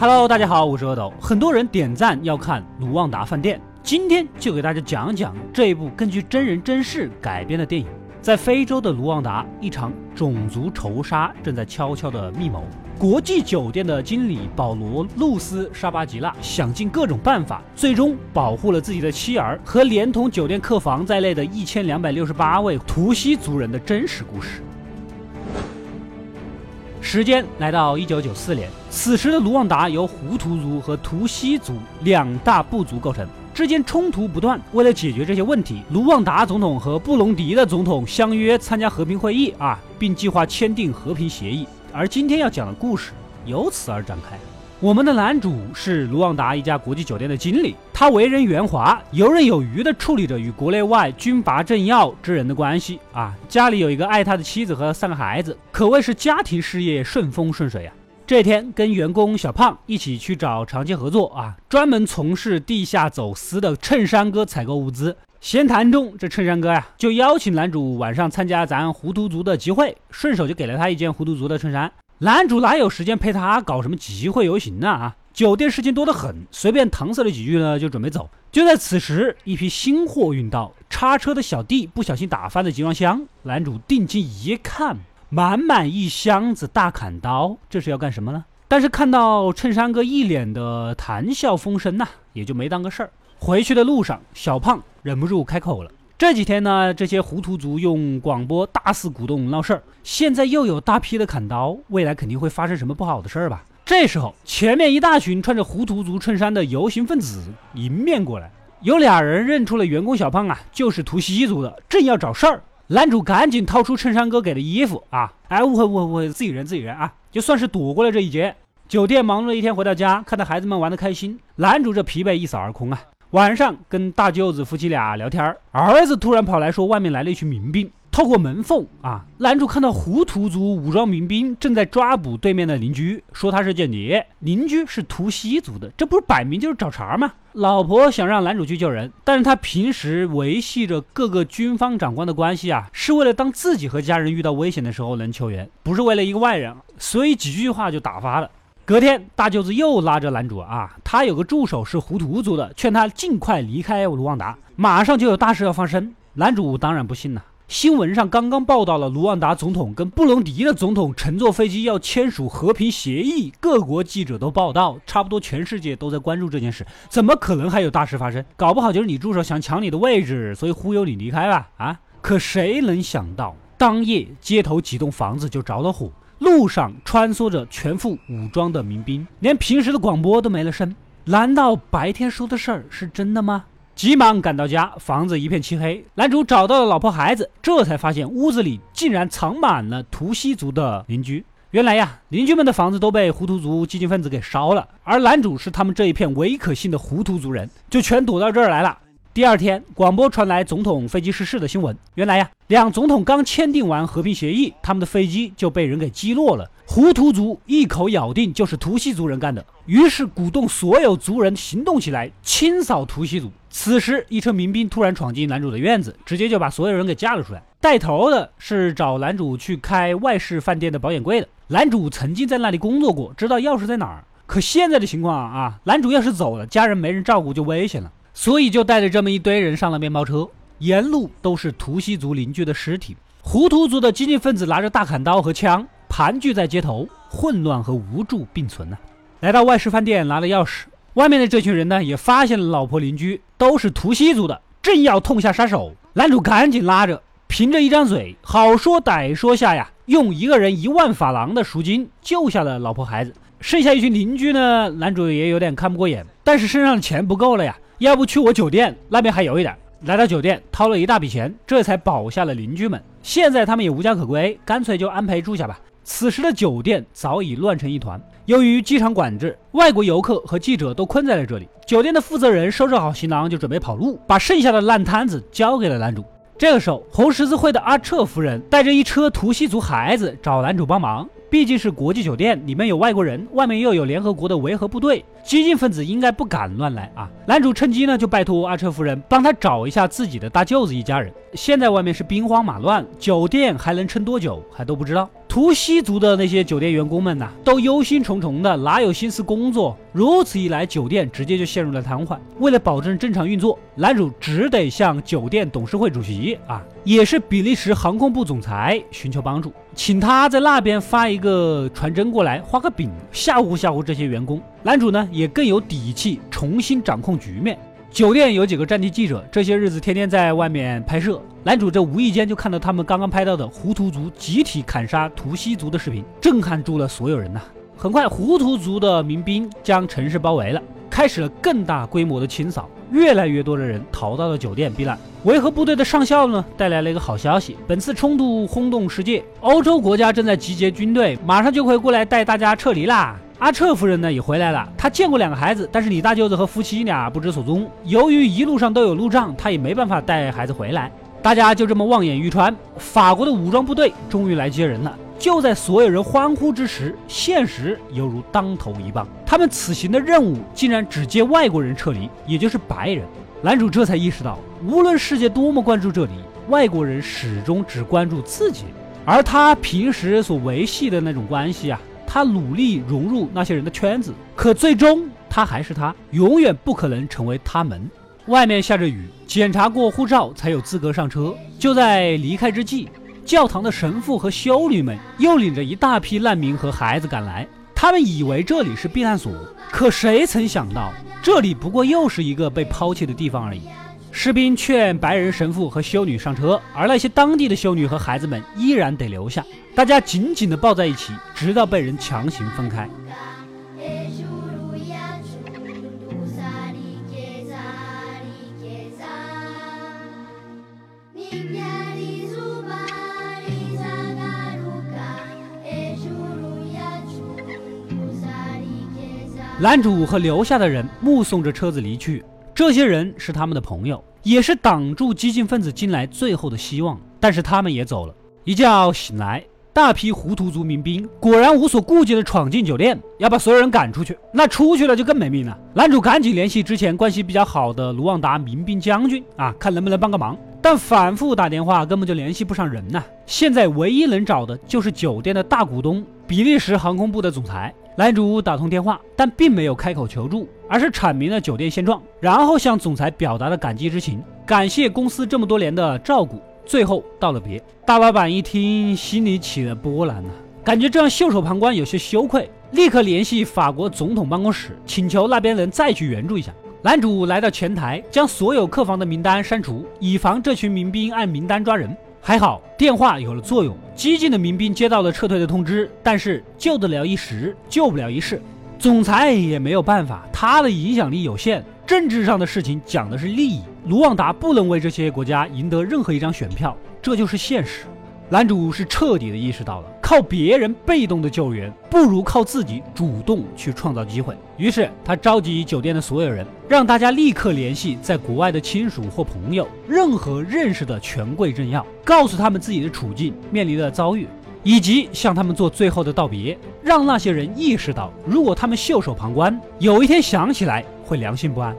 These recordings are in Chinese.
Hello，大家好，我是阿斗。很多人点赞要看卢旺达饭店，今天就给大家讲讲这一部根据真人真事改编的电影。在非洲的卢旺达，一场种族仇杀正在悄悄的密谋。国际酒店的经理保罗·露丝·沙巴吉拉想尽各种办法，最终保护了自己的妻儿和连同酒店客房在内的一千两百六十八位图西族人的真实故事。时间来到一九九四年，此时的卢旺达由胡图族和图西族两大部族构成，之间冲突不断。为了解决这些问题，卢旺达总统和布隆迪的总统相约参加和平会议啊，并计划签订和平协议。而今天要讲的故事由此而展开。我们的男主是卢旺达一家国际酒店的经理，他为人圆滑，游刃有余地处理着与国内外军阀政要之人的关系啊。家里有一个爱他的妻子和三个孩子，可谓是家庭事业顺风顺水啊。这天，跟员工小胖一起去找长期合作啊，专门从事地下走私的衬衫哥采购物资。闲谈中，这衬衫哥呀就邀请男主晚上参加咱胡图族的集会，顺手就给了他一件胡图族的衬衫。男主哪有时间陪他搞什么集会游行呢？啊，酒店事情多得很，随便搪塞了几句呢，就准备走。就在此时，一批新货运到，叉车的小弟不小心打翻了集装箱。男主定睛一看，满满一箱子大砍刀，这是要干什么呢？但是看到衬衫哥一脸的谈笑风生呐，也就没当个事儿。回去的路上，小胖忍不住开口了。这几天呢，这些胡图族用广播大肆鼓动闹事儿，现在又有大批的砍刀，未来肯定会发生什么不好的事儿吧？这时候，前面一大群穿着胡图族衬衫的游行分子迎面过来，有俩人认出了员工小胖啊，就是图西族的，正要找事儿。男主赶紧掏出衬衫哥给的衣服啊，哎，误会误会误会，自己人自己人啊，就算是躲过了这一劫。酒店忙碌了一天，回到家看到孩子们玩得开心，男主这疲惫一扫而空啊。晚上跟大舅子夫妻俩聊天儿子突然跑来说外面来了一群民兵。透过门缝啊，男主看到胡图族武装民兵正在抓捕对面的邻居，说他是间谍。邻居是图西族的，这不是摆明就是找茬吗？老婆想让男主去救人，但是他平时维系着各个军方长官的关系啊，是为了当自己和家人遇到危险的时候能求援，不是为了一个外人，所以几句话就打发了。隔天，大舅子又拉着男主啊，他有个助手是胡图族的，劝他尽快离开卢旺达，马上就有大事要发生。男主当然不信了。新闻上刚刚报道了卢旺达总统跟布隆迪的总统乘坐飞机要签署和平协议，各国记者都报道，差不多全世界都在关注这件事，怎么可能还有大事发生？搞不好就是你助手想抢你的位置，所以忽悠你离开吧？啊！可谁能想到，当夜街头几栋房子就着了火。路上穿梭着全副武装的民兵，连平时的广播都没了声。难道白天说的事儿是真的吗？急忙赶到家，房子一片漆黑。男主找到了老婆孩子，这才发现屋子里竟然藏满了图西族的邻居。原来呀，邻居们的房子都被胡图族激进分子给烧了，而男主是他们这一片唯一可信的胡图族人，就全躲到这儿来了。第二天，广播传来总统飞机失事的新闻。原来呀，两总统刚签订完和平协议，他们的飞机就被人给击落了。胡图族一口咬定就是图西族人干的，于是鼓动所有族人行动起来，清扫图西族。此时，一车民兵突然闯进男主的院子，直接就把所有人给架了出来。带头的是找男主去开外事饭店的保险柜的。男主曾经在那里工作过，知道钥匙在哪儿。可现在的情况啊，男主要是走了，家人没人照顾就危险了。所以就带着这么一堆人上了面包车，沿路都是图西族邻居的尸体。胡图族的激进分子拿着大砍刀和枪盘踞在街头，混乱和无助并存呢。来到外事饭店拿了钥匙，外面的这群人呢也发现了老婆邻居都是图西族的，正要痛下杀手。男主赶紧拉着，凭着一张嘴，好说歹说下呀，用一个人一万法郎的赎金救下了老婆孩子。剩下一群邻居呢，男主也有点看不过眼，但是身上的钱不够了呀。要不去我酒店那边还有一点。来到酒店掏了一大笔钱，这才保下了邻居们。现在他们也无家可归，干脆就安排住下吧。此时的酒店早已乱成一团，由于机场管制，外国游客和记者都困在了这里。酒店的负责人收拾好行囊就准备跑路，把剩下的烂摊子交给了男主。这个时候，红十字会的阿彻夫人带着一车图西族孩子找男主帮忙。毕竟是国际酒店，里面有外国人，外面又有联合国的维和部队，激进分子应该不敢乱来啊。男主趁机呢，就拜托阿彻夫人帮他找一下自己的大舅子一家人。现在外面是兵荒马乱，酒店还能撑多久还都不知道。图西族的那些酒店员工们呐，都忧心忡忡的，哪有心思工作？如此一来，酒店直接就陷入了瘫痪。为了保证正常运作，男主只得向酒店董事会主席啊，也是比利时航空部总裁寻求帮助，请他在那边发一个传真过来，画个饼，吓唬吓唬这些员工。男主呢，也更有底气重新掌控局面。酒店有几个战地记者，这些日子天天在外面拍摄。男主这无意间就看到他们刚刚拍到的胡图族集体砍杀图西族的视频，震撼住了所有人呐。很快，胡图族的民兵将城市包围了，开始了更大规模的清扫。越来越多的人逃到了酒店避难。维和部队的上校呢，带来了一个好消息：本次冲突轰动世界，欧洲国家正在集结军队，马上就会过来带大家撤离啦。阿彻夫人呢也回来了，她见过两个孩子，但是李大舅子和夫妻俩不知所踪。由于一路上都有路障，她也没办法带孩子回来。大家就这么望眼欲穿，法国的武装部队终于来接人了。就在所有人欢呼之时，现实犹如当头一棒，他们此行的任务竟然只接外国人撤离，也就是白人。男主这才意识到，无论世界多么关注这里，外国人始终只关注自己，而他平时所维系的那种关系啊。他努力融入那些人的圈子，可最终他还是他，永远不可能成为他们。外面下着雨，检查过护照才有资格上车。就在离开之际，教堂的神父和修女们又领着一大批难民和孩子赶来。他们以为这里是避难所，可谁曾想到，这里不过又是一个被抛弃的地方而已。士兵劝白人神父和修女上车，而那些当地的修女和孩子们依然得留下。大家紧紧地抱在一起，直到被人强行分开。男主和留下的人目送着车子离去。这些人是他们的朋友，也是挡住激进分子进来最后的希望。但是他们也走了。一觉醒来，大批胡图族民兵果然无所顾忌地闯进酒店，要把所有人赶出去。那出去了就更没命了。男主赶紧联系之前关系比较好的卢旺达民兵将军啊，看能不能帮个忙。但反复打电话根本就联系不上人呐。现在唯一能找的就是酒店的大股东比利时航空部的总裁。男主打通电话，但并没有开口求助，而是阐明了酒店现状，然后向总裁表达了感激之情，感谢公司这么多年的照顾，最后道了别。大老板一听，心里起了波澜呐，感觉这样袖手旁观有些羞愧，立刻联系法国总统办公室，请求那边人再去援助一下。男主来到前台，将所有客房的名单删除，以防这群民兵按名单抓人。还好电话有了作用，激进的民兵接到了撤退的通知，但是救得了一时，救不了一世。总裁也没有办法，他的影响力有限。政治上的事情讲的是利益，卢旺达不能为这些国家赢得任何一张选票，这就是现实。男主是彻底的意识到了，靠别人被动的救援，不如靠自己主动去创造机会。于是他召集酒店的所有人，让大家立刻联系在国外的亲属或朋友，任何认识的权贵政要，告诉他们自己的处境、面临的遭遇，以及向他们做最后的道别，让那些人意识到，如果他们袖手旁观，有一天想起来会良心不安。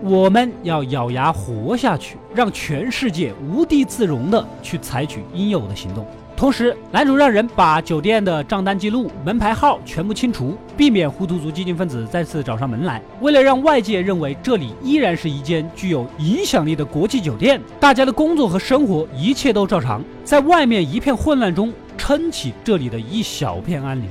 我们要咬牙活下去，让全世界无地自容的去采取应有的行动。同时，男主让人把酒店的账单记录、门牌号全部清除，避免胡图族激进分子再次找上门来。为了让外界认为这里依然是一间具有影响力的国际酒店，大家的工作和生活一切都照常，在外面一片混乱中撑起这里的一小片安宁。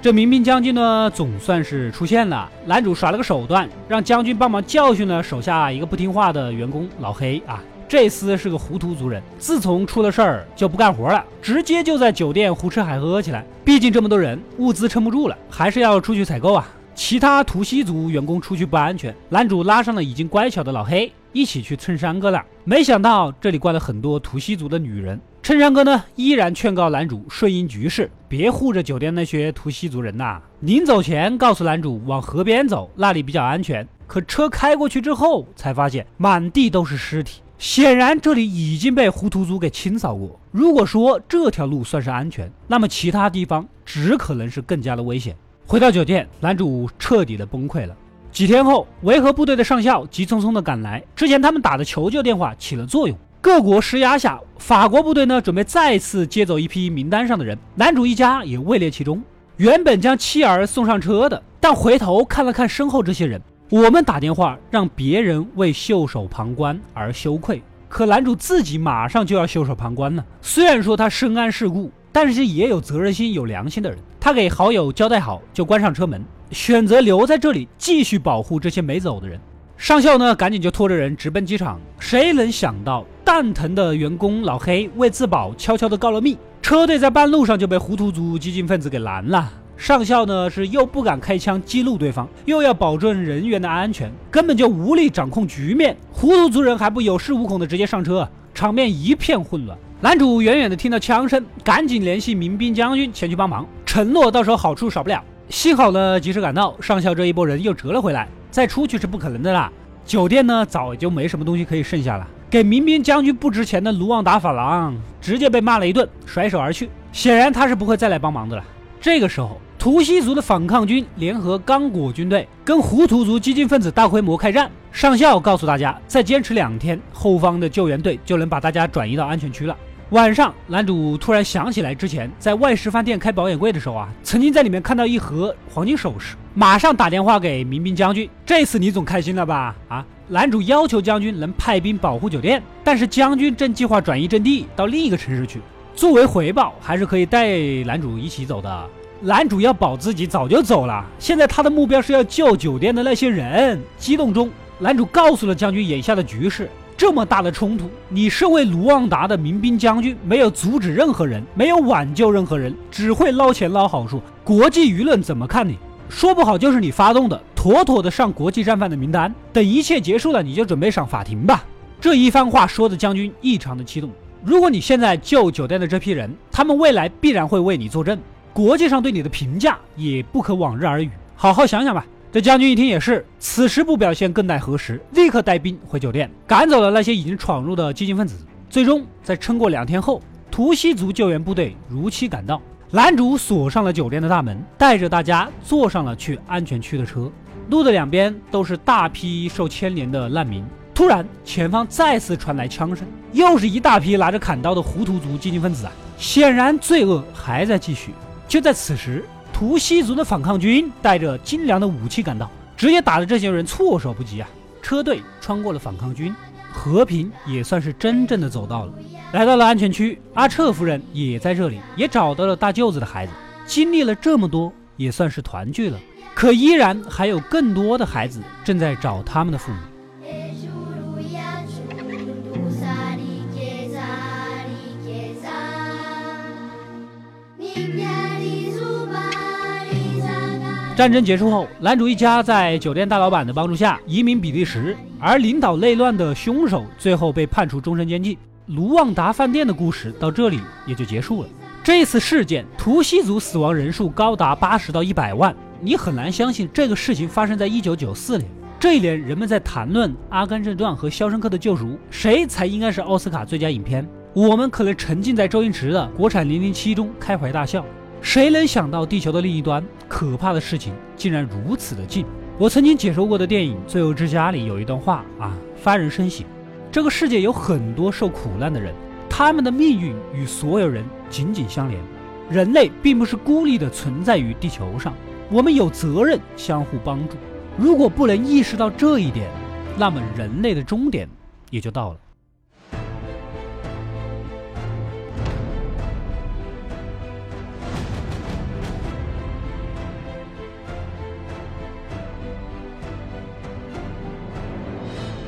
这民兵将军呢，总算是出现了。男主耍了个手段，让将军帮忙教训了手下一个不听话的员工老黑啊。这厮是个糊涂族人，自从出了事儿就不干活了，直接就在酒店胡吃海喝起来。毕竟这么多人，物资撑不住了，还是要出去采购啊。其他图西族员工出去不安全，男主拉上了已经乖巧的老黑，一起去衬衫哥那儿。没想到这里关了很多图西族的女人。衬衫哥呢，依然劝告男主顺应局势，别护着酒店那些图西族人呐。临走前，告诉男主往河边走，那里比较安全。可车开过去之后，才发现满地都是尸体，显然这里已经被胡图族给清扫过。如果说这条路算是安全，那么其他地方只可能是更加的危险。回到酒店，男主彻底的崩溃了。几天后，维和部队的上校急匆匆的赶来，之前他们打的求救电话起了作用。各国施压下，法国部队呢准备再次接走一批名单上的人，男主一家也位列其中。原本将妻儿送上车的，但回头看了看身后这些人，我们打电话让别人为袖手旁观而羞愧，可男主自己马上就要袖手旁观了。虽然说他深谙世故，但是也有责任心、有良心的人。他给好友交代好，就关上车门，选择留在这里继续保护这些没走的人。上校呢，赶紧就拖着人直奔机场。谁能想到，蛋疼的员工老黑为自保，悄悄的告了密。车队在半路上就被胡图族激进分子给拦了。上校呢，是又不敢开枪激怒对方，又要保证人员的安全，根本就无力掌控局面。糊涂族人还不有恃无恐的直接上车，场面一片混乱。男主远远的听到枪声，赶紧联系民兵将军前去帮忙，承诺到时候好处少不了。幸好呢，及时赶到，上校这一波人又折了回来。再出去是不可能的啦。酒店呢，早就没什么东西可以剩下了。给民兵将军不值钱的卢旺达法郎直接被骂了一顿，甩手而去。显然他是不会再来帮忙的了。这个时候，图西族的反抗军联合刚果军队跟胡图族激进分子大规模开战。上校告诉大家，再坚持两天，后方的救援队就能把大家转移到安全区了。晚上，男主突然想起来之前在外食饭店开保险柜的时候啊，曾经在里面看到一盒黄金首饰，马上打电话给民兵将军。这次你总开心了吧？啊，男主要求将军能派兵保护酒店，但是将军正计划转移阵地到另一个城市去，作为回报，还是可以带男主一起走的。男主要保自己早就走了，现在他的目标是要救酒店的那些人。激动中，男主告诉了将军眼下的局势。这么大的冲突，你身为卢旺达的民兵将军，没有阻止任何人，没有挽救任何人，只会捞钱捞好处。国际舆论怎么看你？说不好就是你发动的，妥妥的上国际战犯的名单。等一切结束了，你就准备上法庭吧。这一番话说的将军异常的激动。如果你现在救酒店的这批人，他们未来必然会为你作证，国际上对你的评价也不可往日而语。好好想想吧。这将军一听也是，此时不表现更待何时？立刻带兵回酒店，赶走了那些已经闯入的激进分子。最终在撑过两天后，图西族救援部队如期赶到。男主锁上了酒店的大门，带着大家坐上了去安全区的车。路的两边都是大批受牵连的难民。突然，前方再次传来枪声，又是一大批拿着砍刀的胡图族激进分子啊！显然罪恶还在继续。就在此时。图西族的反抗军带着精良的武器赶到，直接打的这些人措手不及啊！车队穿过了反抗军，和平也算是真正的走到了，来到了安全区。阿彻夫人也在这里，也找到了大舅子的孩子。经历了这么多，也算是团聚了。可依然还有更多的孩子正在找他们的父母。战争结束后，男主一家在酒店大老板的帮助下移民比利时，而领导内乱的凶手最后被判处终身监禁。卢旺达饭店的故事到这里也就结束了。这次事件，图西族死亡人数高达八十到一百万，你很难相信这个事情发生在一九九四年。这一年，人们在谈论《阿甘正传》和《肖申克的救赎》，谁才应该是奥斯卡最佳影片？我们可能沉浸在周星驰的国产《零零七》中开怀大笑。谁能想到地球的另一端，可怕的事情竟然如此的近？我曾经解说过的电影《罪恶之家》里有一段话啊，发人深省。这个世界有很多受苦难的人，他们的命运与所有人紧紧相连。人类并不是孤立的存在于地球上，我们有责任相互帮助。如果不能意识到这一点，那么人类的终点也就到了。